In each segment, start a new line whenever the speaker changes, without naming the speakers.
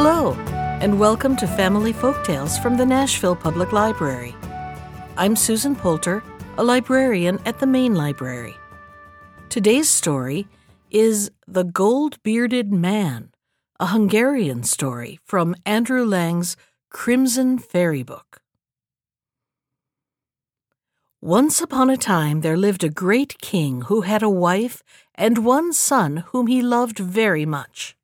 Hello, and welcome to Family Folktales from the Nashville Public Library. I'm Susan Poulter, a librarian at the Main Library. Today's story is The Gold Bearded Man, a Hungarian story from Andrew Lang's Crimson Fairy Book. Once upon a time there lived a great king who had a wife and one son whom he loved very much.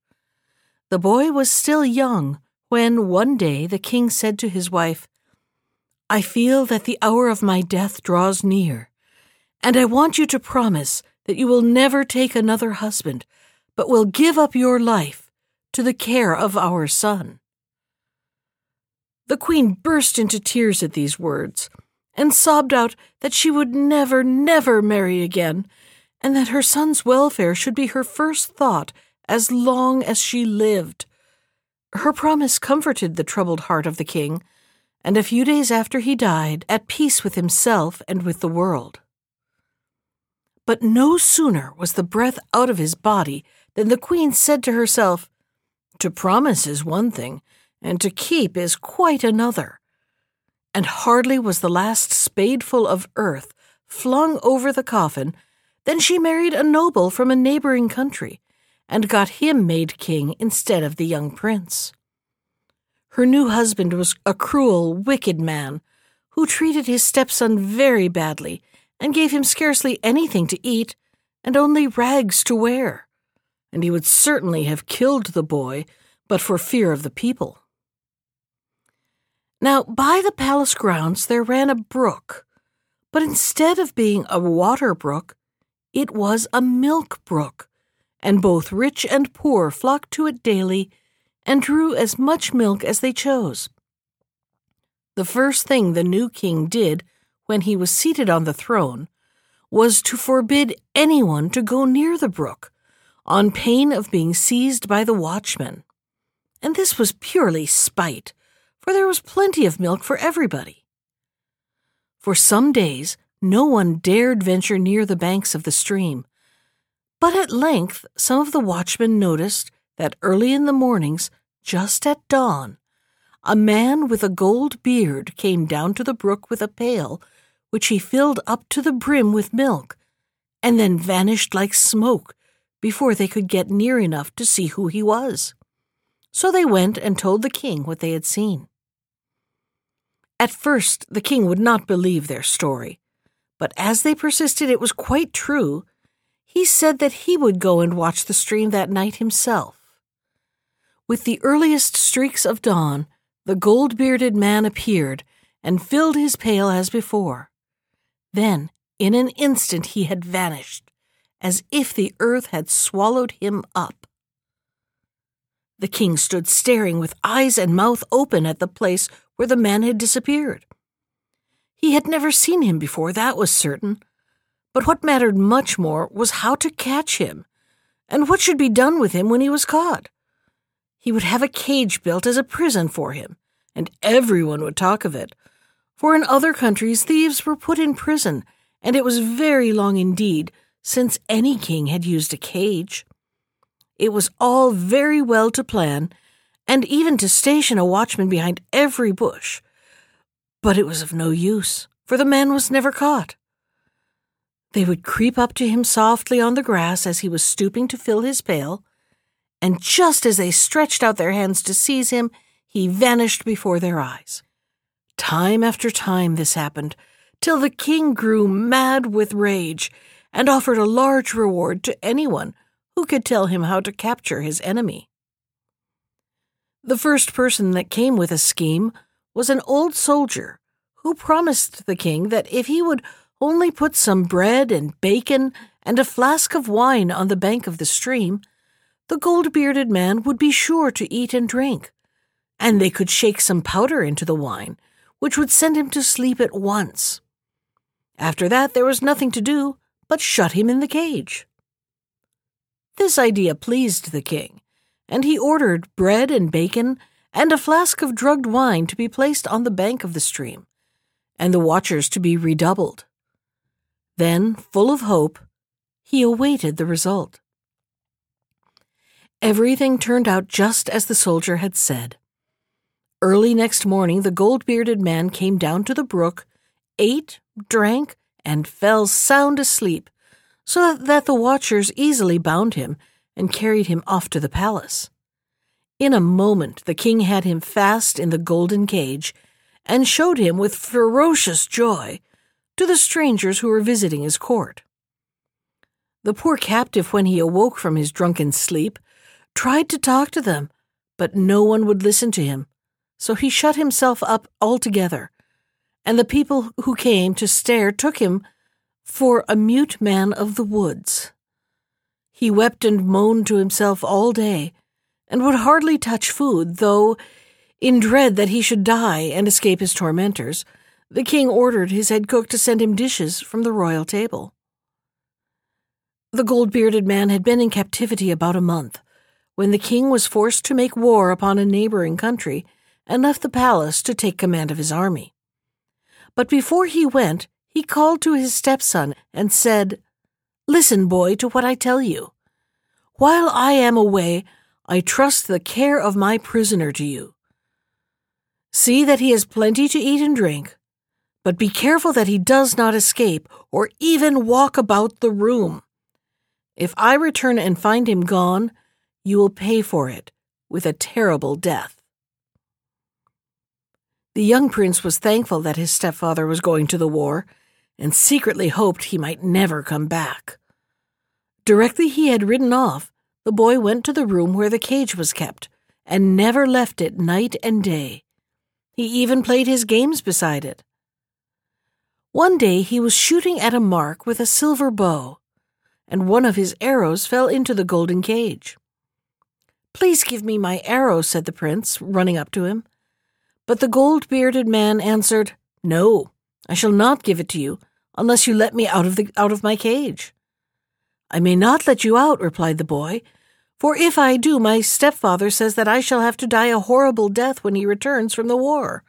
The boy was still young when one day the king said to his wife, I feel that the hour of my death draws near, and I want you to promise that you will never take another husband, but will give up your life to the care of our son. The queen burst into tears at these words and sobbed out that she would never, never marry again, and that her son's welfare should be her first thought as long as she lived. Her promise comforted the troubled heart of the king, and a few days after he died, at peace with himself and with the world. But no sooner was the breath out of his body than the queen said to herself, To promise is one thing, and to keep is quite another. And hardly was the last spadeful of earth flung over the coffin than she married a noble from a neighboring country and got him made king instead of the young prince. Her new husband was a cruel, wicked man who treated his stepson very badly and gave him scarcely anything to eat and only rags to wear. And he would certainly have killed the boy but for fear of the people. Now, by the palace grounds there ran a brook, but instead of being a water brook, it was a milk brook and both rich and poor flocked to it daily and drew as much milk as they chose. The first thing the new king did when he was seated on the throne was to forbid anyone to go near the brook, on pain of being seized by the watchmen. And this was purely spite, for there was plenty of milk for everybody. For some days, no one dared venture near the banks of the stream, but at length some of the watchmen noticed that early in the mornings, just at dawn, a man with a gold beard came down to the brook with a pail, which he filled up to the brim with milk, and then vanished like smoke before they could get near enough to see who he was. So they went and told the king what they had seen. At first, the king would not believe their story, but as they persisted it was quite true, he said that he would go and watch the stream that night himself. With the earliest streaks of dawn, the gold bearded man appeared and filled his pail as before. Then, in an instant, he had vanished, as if the earth had swallowed him up. The king stood staring with eyes and mouth open at the place where the man had disappeared. He had never seen him before, that was certain but what mattered much more was how to catch him, and what should be done with him when he was caught. He would have a cage built as a prison for him, and everyone would talk of it. For in other countries, thieves were put in prison, and it was very long indeed since any king had used a cage. It was all very well to plan, and even to station a watchman behind every bush. But it was of no use, for the man was never caught. They would creep up to him softly on the grass as he was stooping to fill his pail, and just as they stretched out their hands to seize him, he vanished before their eyes. Time after time this happened, till the king grew mad with rage and offered a large reward to anyone who could tell him how to capture his enemy. The first person that came with a scheme was an old soldier who promised the king that if he would only put some bread and bacon and a flask of wine on the bank of the stream, the gold bearded man would be sure to eat and drink, and they could shake some powder into the wine, which would send him to sleep at once. After that, there was nothing to do but shut him in the cage. This idea pleased the king, and he ordered bread and bacon and a flask of drugged wine to be placed on the bank of the stream, and the watchers to be redoubled. Then, full of hope, he awaited the result. Everything turned out just as the soldier had said. Early next morning, the gold bearded man came down to the brook, ate, drank, and fell sound asleep, so that the watchers easily bound him and carried him off to the palace. In a moment, the king had him fast in the golden cage and showed him with ferocious joy to the strangers who were visiting his court. The poor captive, when he awoke from his drunken sleep, tried to talk to them, but no one would listen to him, so he shut himself up altogether, and the people who came to stare took him for a mute man of the woods. He wept and moaned to himself all day, and would hardly touch food, though, in dread that he should die and escape his tormentors, the king ordered his head cook to send him dishes from the royal table. The gold bearded man had been in captivity about a month, when the king was forced to make war upon a neighboring country and left the palace to take command of his army. But before he went, he called to his stepson and said, Listen, boy, to what I tell you. While I am away, I trust the care of my prisoner to you. See that he has plenty to eat and drink, but be careful that he does not escape or even walk about the room. If I return and find him gone, you will pay for it with a terrible death. The young prince was thankful that his stepfather was going to the war, and secretly hoped he might never come back. Directly he had ridden off, the boy went to the room where the cage was kept, and never left it night and day. He even played his games beside it. One day he was shooting at a mark with a silver bow, and one of his arrows fell into the golden cage. Please give me my arrow, said the prince, running up to him. But the gold bearded man answered, No, I shall not give it to you unless you let me out of, the, out of my cage. I may not let you out, replied the boy, for if I do, my stepfather says that I shall have to die a horrible death when he returns from the war.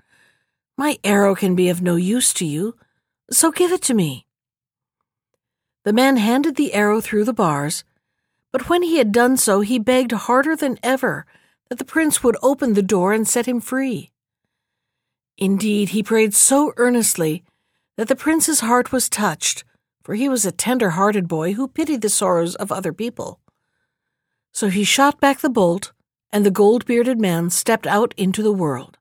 My arrow can be of no use to you, so give it to me. The man handed the arrow through the bars, but when he had done so, he begged harder than ever that the prince would open the door and set him free. Indeed, he prayed so earnestly that the prince's heart was touched, for he was a tender hearted boy who pitied the sorrows of other people. So he shot back the bolt, and the gold bearded man stepped out into the world.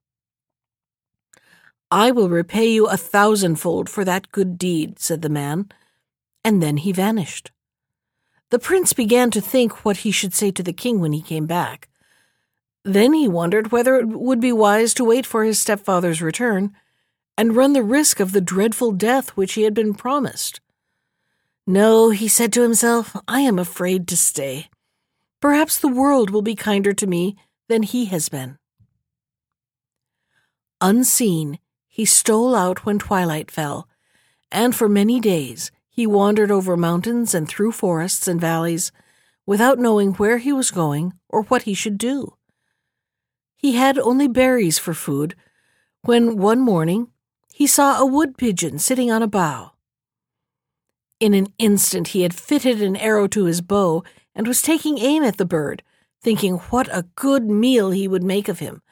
I will repay you a thousandfold for that good deed, said the man, and then he vanished. The prince began to think what he should say to the king when he came back. Then he wondered whether it would be wise to wait for his stepfather's return and run the risk of the dreadful death which he had been promised. No, he said to himself, I am afraid to stay. Perhaps the world will be kinder to me than he has been. Unseen, he stole out when twilight fell, and for many days he wandered over mountains and through forests and valleys without knowing where he was going or what he should do. He had only berries for food when one morning he saw a wood pigeon sitting on a bough. In an instant he had fitted an arrow to his bow and was taking aim at the bird, thinking what a good meal he would make of him,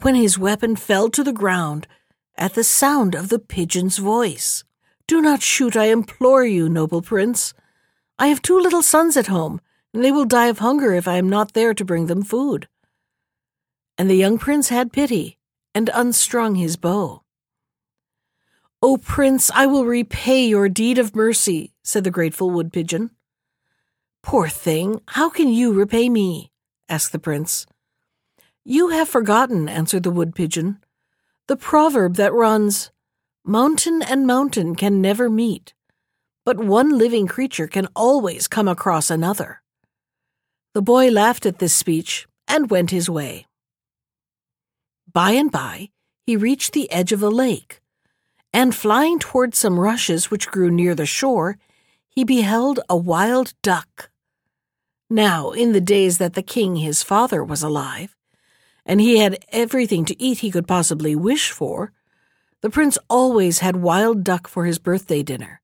when his weapon fell to the ground at the sound of the pigeon's voice. Do not shoot, I implore you, noble prince. I have two little sons at home, and they will die of hunger if I am not there to bring them food. And the young prince had pity, and unstrung his bow. O prince, I will repay your deed of mercy, said the grateful wood pigeon. Poor thing, how can you repay me? asked the prince. You have forgotten, answered the wood pigeon, the proverb that runs, Mountain and mountain can never meet, but one living creature can always come across another. The boy laughed at this speech and went his way. By and by, he reached the edge of a lake, and flying toward some rushes which grew near the shore, he beheld a wild duck. Now, in the days that the king his father was alive, and he had everything to eat he could possibly wish for, the prince always had wild duck for his birthday dinner.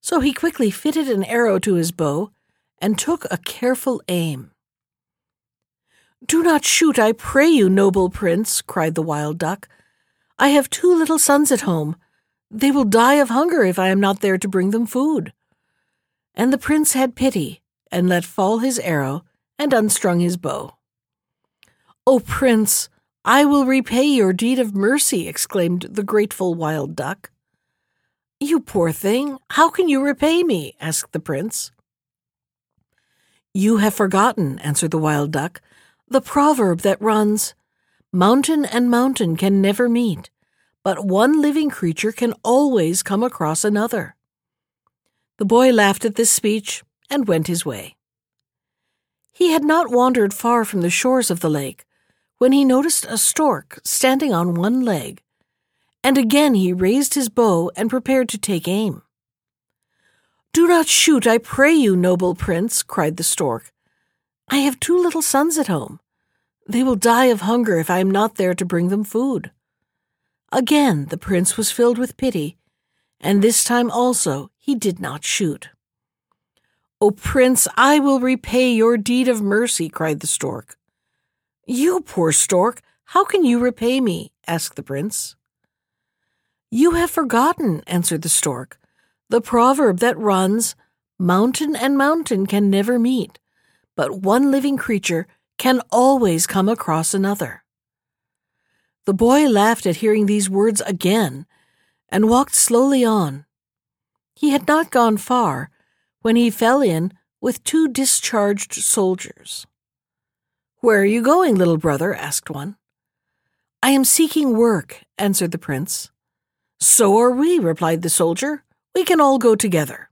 So he quickly fitted an arrow to his bow and took a careful aim. Do not shoot, I pray you, noble prince, cried the wild duck. I have two little sons at home. They will die of hunger if I am not there to bring them food. And the prince had pity, and let fall his arrow, and unstrung his bow. O prince, I will repay your deed of mercy, exclaimed the grateful wild duck. You poor thing, how can you repay me? asked the prince. You have forgotten, answered the wild duck, the proverb that runs, Mountain and mountain can never meet, but one living creature can always come across another. The boy laughed at this speech and went his way. He had not wandered far from the shores of the lake when he noticed a stork standing on one leg, and again he raised his bow and prepared to take aim. Do not shoot, I pray you, noble prince, cried the stork. I have two little sons at home. They will die of hunger if I am not there to bring them food. Again the prince was filled with pity, and this time also he did not shoot. O prince, I will repay your deed of mercy, cried the stork. You poor stork, how can you repay me? asked the prince. You have forgotten, answered the stork, the proverb that runs, Mountain and mountain can never meet, but one living creature can always come across another. The boy laughed at hearing these words again and walked slowly on. He had not gone far when he fell in with two discharged soldiers. Where are you going, little brother? asked one. I am seeking work, answered the prince. So are we, replied the soldier. We can all go together.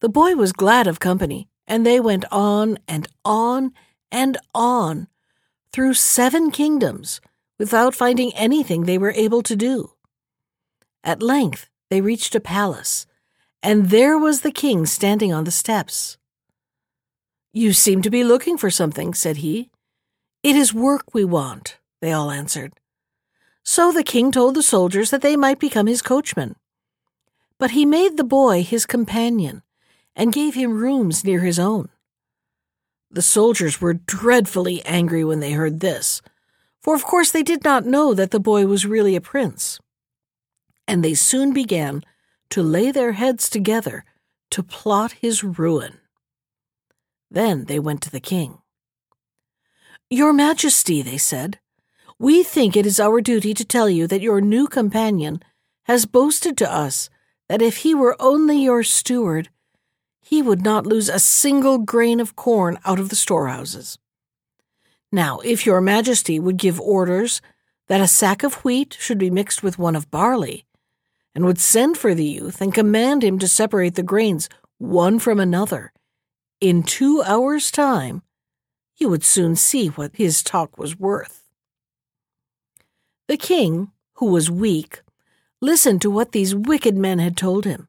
The boy was glad of company, and they went on and on and on through seven kingdoms without finding anything they were able to do. At length, they reached a palace, and there was the king standing on the steps. You seem to be looking for something, said he. It is work we want, they all answered. So the king told the soldiers that they might become his coachmen. But he made the boy his companion and gave him rooms near his own. The soldiers were dreadfully angry when they heard this, for of course they did not know that the boy was really a prince. And they soon began to lay their heads together to plot his ruin. Then they went to the king. Your Majesty, they said, we think it is our duty to tell you that your new companion has boasted to us that if he were only your steward, he would not lose a single grain of corn out of the storehouses. Now, if your Majesty would give orders that a sack of wheat should be mixed with one of barley, and would send for the youth and command him to separate the grains one from another, in two hours' time, you would soon see what his talk was worth. The king, who was weak, listened to what these wicked men had told him,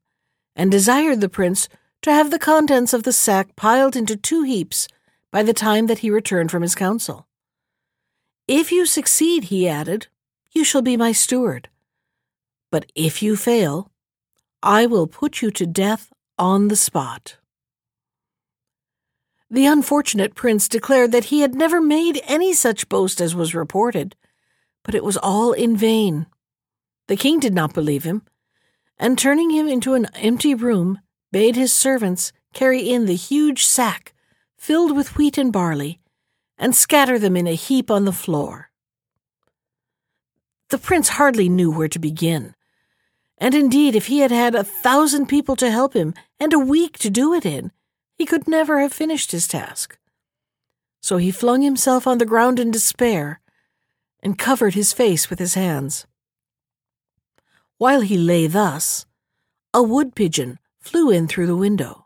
and desired the prince to have the contents of the sack piled into two heaps by the time that he returned from his council. If you succeed, he added, you shall be my steward. But if you fail, I will put you to death on the spot. The unfortunate prince declared that he had never made any such boast as was reported, but it was all in vain. The king did not believe him, and turning him into an empty room, bade his servants carry in the huge sack filled with wheat and barley, and scatter them in a heap on the floor. The prince hardly knew where to begin, and indeed, if he had had a thousand people to help him and a week to do it in, he could never have finished his task. So he flung himself on the ground in despair and covered his face with his hands. While he lay thus, a wood pigeon flew in through the window.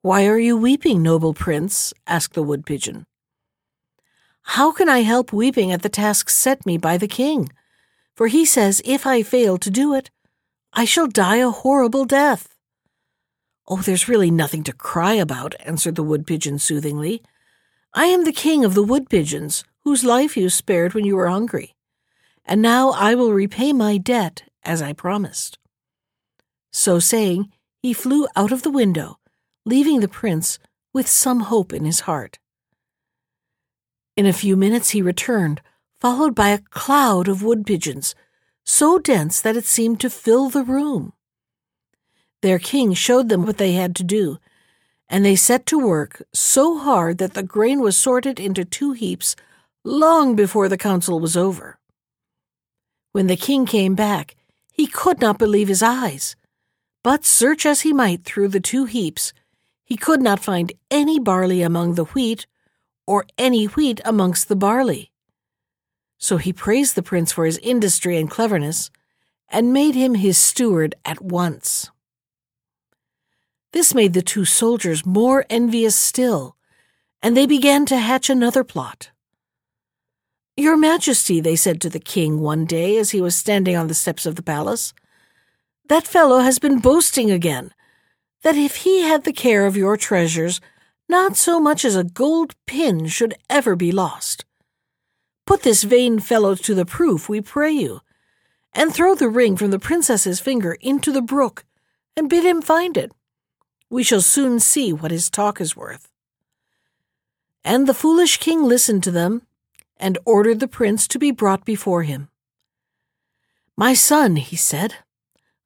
Why are you weeping, noble prince? asked the wood pigeon. How can I help weeping at the task set me by the king? For he says if I fail to do it, I shall die a horrible death. Oh, there's really nothing to cry about, answered the wood pigeon soothingly. I am the king of the wood pigeons, whose life you spared when you were hungry. And now I will repay my debt, as I promised. So saying, he flew out of the window, leaving the prince with some hope in his heart. In a few minutes he returned, followed by a cloud of wood pigeons, so dense that it seemed to fill the room. Their king showed them what they had to do, and they set to work so hard that the grain was sorted into two heaps long before the council was over. When the king came back, he could not believe his eyes. But search as he might through the two heaps, he could not find any barley among the wheat, or any wheat amongst the barley. So he praised the prince for his industry and cleverness, and made him his steward at once. This made the two soldiers more envious still, and they began to hatch another plot. Your Majesty, they said to the king one day as he was standing on the steps of the palace, that fellow has been boasting again, that if he had the care of your treasures, not so much as a gold pin should ever be lost. Put this vain fellow to the proof, we pray you, and throw the ring from the princess's finger into the brook, and bid him find it. We shall soon see what his talk is worth. And the foolish king listened to them and ordered the prince to be brought before him. My son, he said,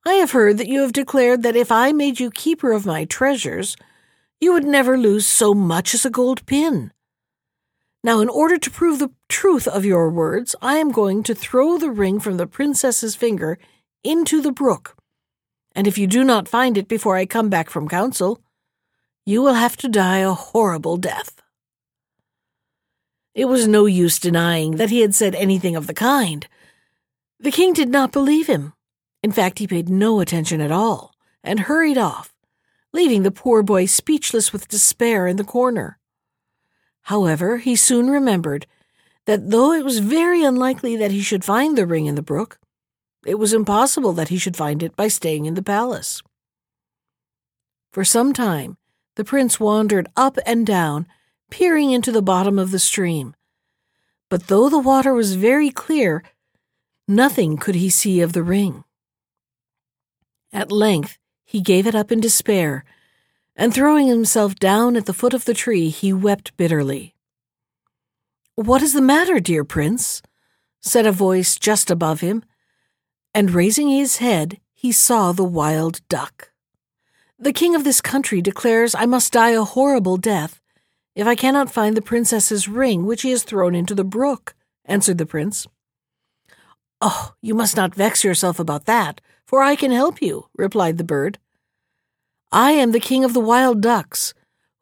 I have heard that you have declared that if I made you keeper of my treasures, you would never lose so much as a gold pin. Now, in order to prove the truth of your words, I am going to throw the ring from the princess's finger into the brook, and if you do not find it before I come back from council, you will have to die a horrible death. It was no use denying that he had said anything of the kind. The king did not believe him. In fact, he paid no attention at all and hurried off, leaving the poor boy speechless with despair in the corner. However, he soon remembered that though it was very unlikely that he should find the ring in the brook, it was impossible that he should find it by staying in the palace. For some time, the prince wandered up and down, peering into the bottom of the stream. But though the water was very clear, nothing could he see of the ring. At length he gave it up in despair, and throwing himself down at the foot of the tree, he wept bitterly. What is the matter, dear prince? said a voice just above him, and raising his head, he saw the wild duck. The king of this country declares I must die a horrible death if I cannot find the princess's ring which he has thrown into the brook, answered the prince. Oh, you must not vex yourself about that, for I can help you, replied the bird. I am the king of the wild ducks,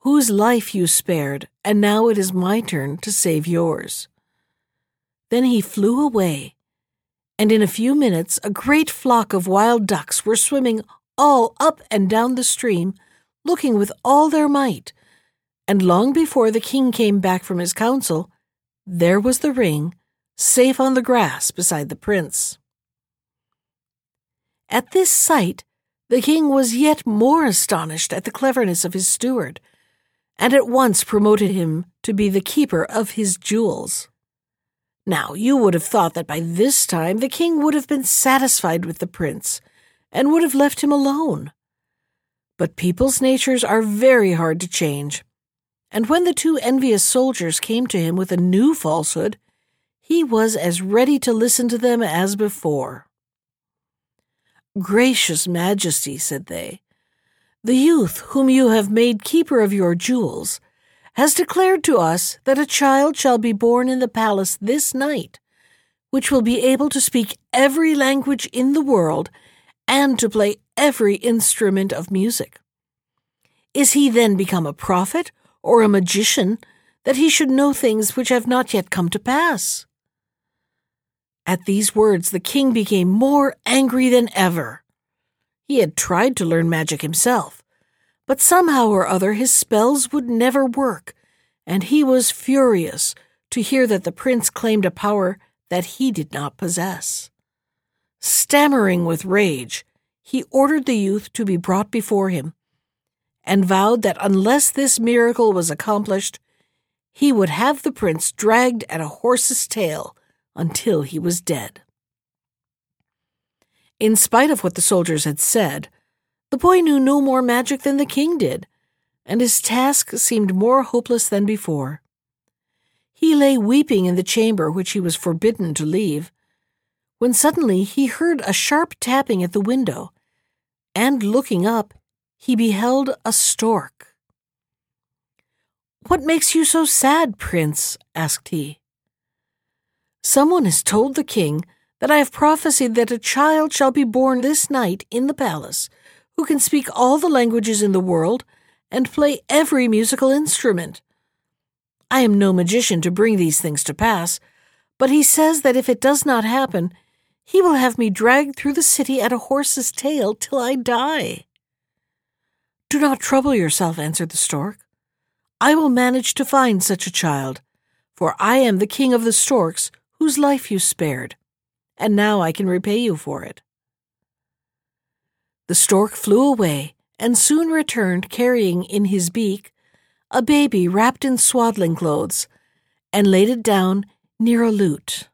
whose life you spared, and now it is my turn to save yours. Then he flew away, and in a few minutes a great flock of wild ducks were swimming all up and down the stream, looking with all their might and long before the king came back from his council, there was the ring, safe on the grass beside the prince. At this sight, the king was yet more astonished at the cleverness of his steward, and at once promoted him to be the keeper of his jewels. Now, you would have thought that by this time the king would have been satisfied with the prince, and would have left him alone. But people's natures are very hard to change and when the two envious soldiers came to him with a new falsehood, he was as ready to listen to them as before. Gracious Majesty, said they, the youth whom you have made keeper of your jewels has declared to us that a child shall be born in the palace this night, which will be able to speak every language in the world and to play every instrument of music. Is he then become a prophet or a magician that he should know things which have not yet come to pass. At these words, the king became more angry than ever. He had tried to learn magic himself, but somehow or other his spells would never work, and he was furious to hear that the prince claimed a power that he did not possess. Stammering with rage, he ordered the youth to be brought before him and vowed that unless this miracle was accomplished, he would have the prince dragged at a horse's tail until he was dead. In spite of what the soldiers had said, the boy knew no more magic than the king did, and his task seemed more hopeless than before. He lay weeping in the chamber which he was forbidden to leave, when suddenly he heard a sharp tapping at the window, and looking up, he beheld a stork. What makes you so sad, prince? asked he. Someone has told the king that I have prophesied that a child shall be born this night in the palace who can speak all the languages in the world and play every musical instrument. I am no magician to bring these things to pass, but he says that if it does not happen, he will have me dragged through the city at a horse's tail till I die. Do not trouble yourself, answered the stork. I will manage to find such a child, for I am the king of the storks whose life you spared, and now I can repay you for it. The stork flew away and soon returned carrying in his beak a baby wrapped in swaddling clothes and laid it down near a lute.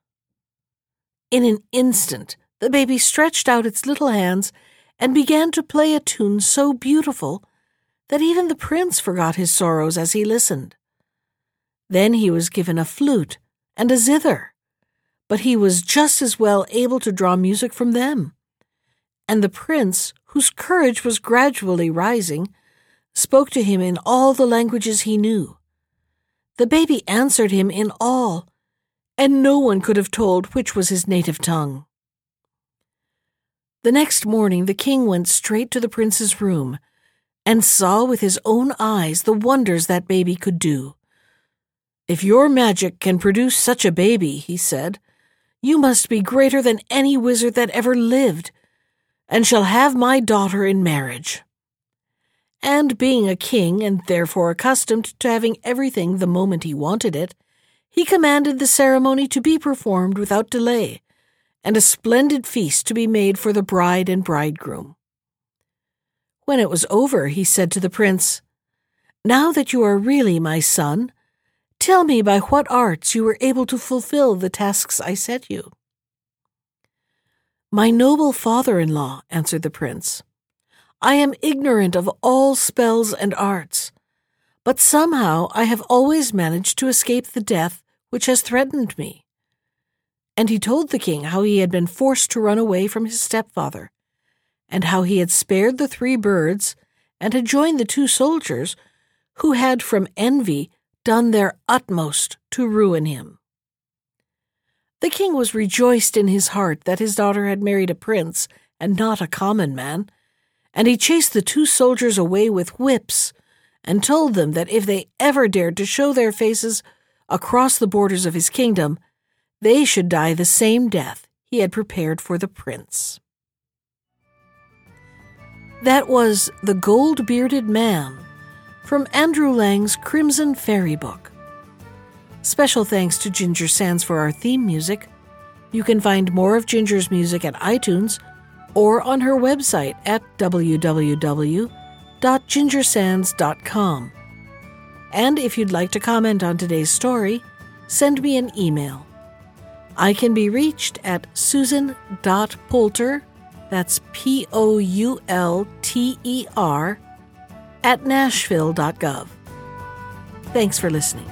In an instant, the baby stretched out its little hands and began to play a tune so beautiful that even the prince forgot his sorrows as he listened. Then he was given a flute and a zither, but he was just as well able to draw music from them. And the prince, whose courage was gradually rising, spoke to him in all the languages he knew. The baby answered him in all, and no one could have told which was his native tongue. The next morning the king went straight to the prince's room and saw with his own eyes the wonders that baby could do. If your magic can produce such a baby, he said, you must be greater than any wizard that ever lived, and shall have my daughter in marriage. And being a king, and therefore accustomed to having everything the moment he wanted it, he commanded the ceremony to be performed without delay, and a splendid feast to be made for the bride and bridegroom. When it was over, he said to the prince, Now that you are really my son, tell me by what arts you were able to fulfill the tasks I set you. My noble father in law, answered the prince, I am ignorant of all spells and arts, but somehow I have always managed to escape the death which has threatened me. And he told the king how he had been forced to run away from his stepfather and how he had spared the three birds and had joined the two soldiers who had from envy done their utmost to ruin him. The king was rejoiced in his heart that his daughter had married a prince and not a common man, and he chased the two soldiers away with whips and told them that if they ever dared to show their faces across the borders of his kingdom, they should die the same death he had prepared for the prince. That was The Gold Bearded Man from Andrew Lang's Crimson Fairy Book. Special thanks to Ginger Sands for our theme music. You can find more of Ginger's music at iTunes or on her website at www.gingersands.com. And if you'd like to comment on today's story, send me an email. I can be reached at susan.poulter that's P O U L T E R, at nashville.gov. Thanks for listening.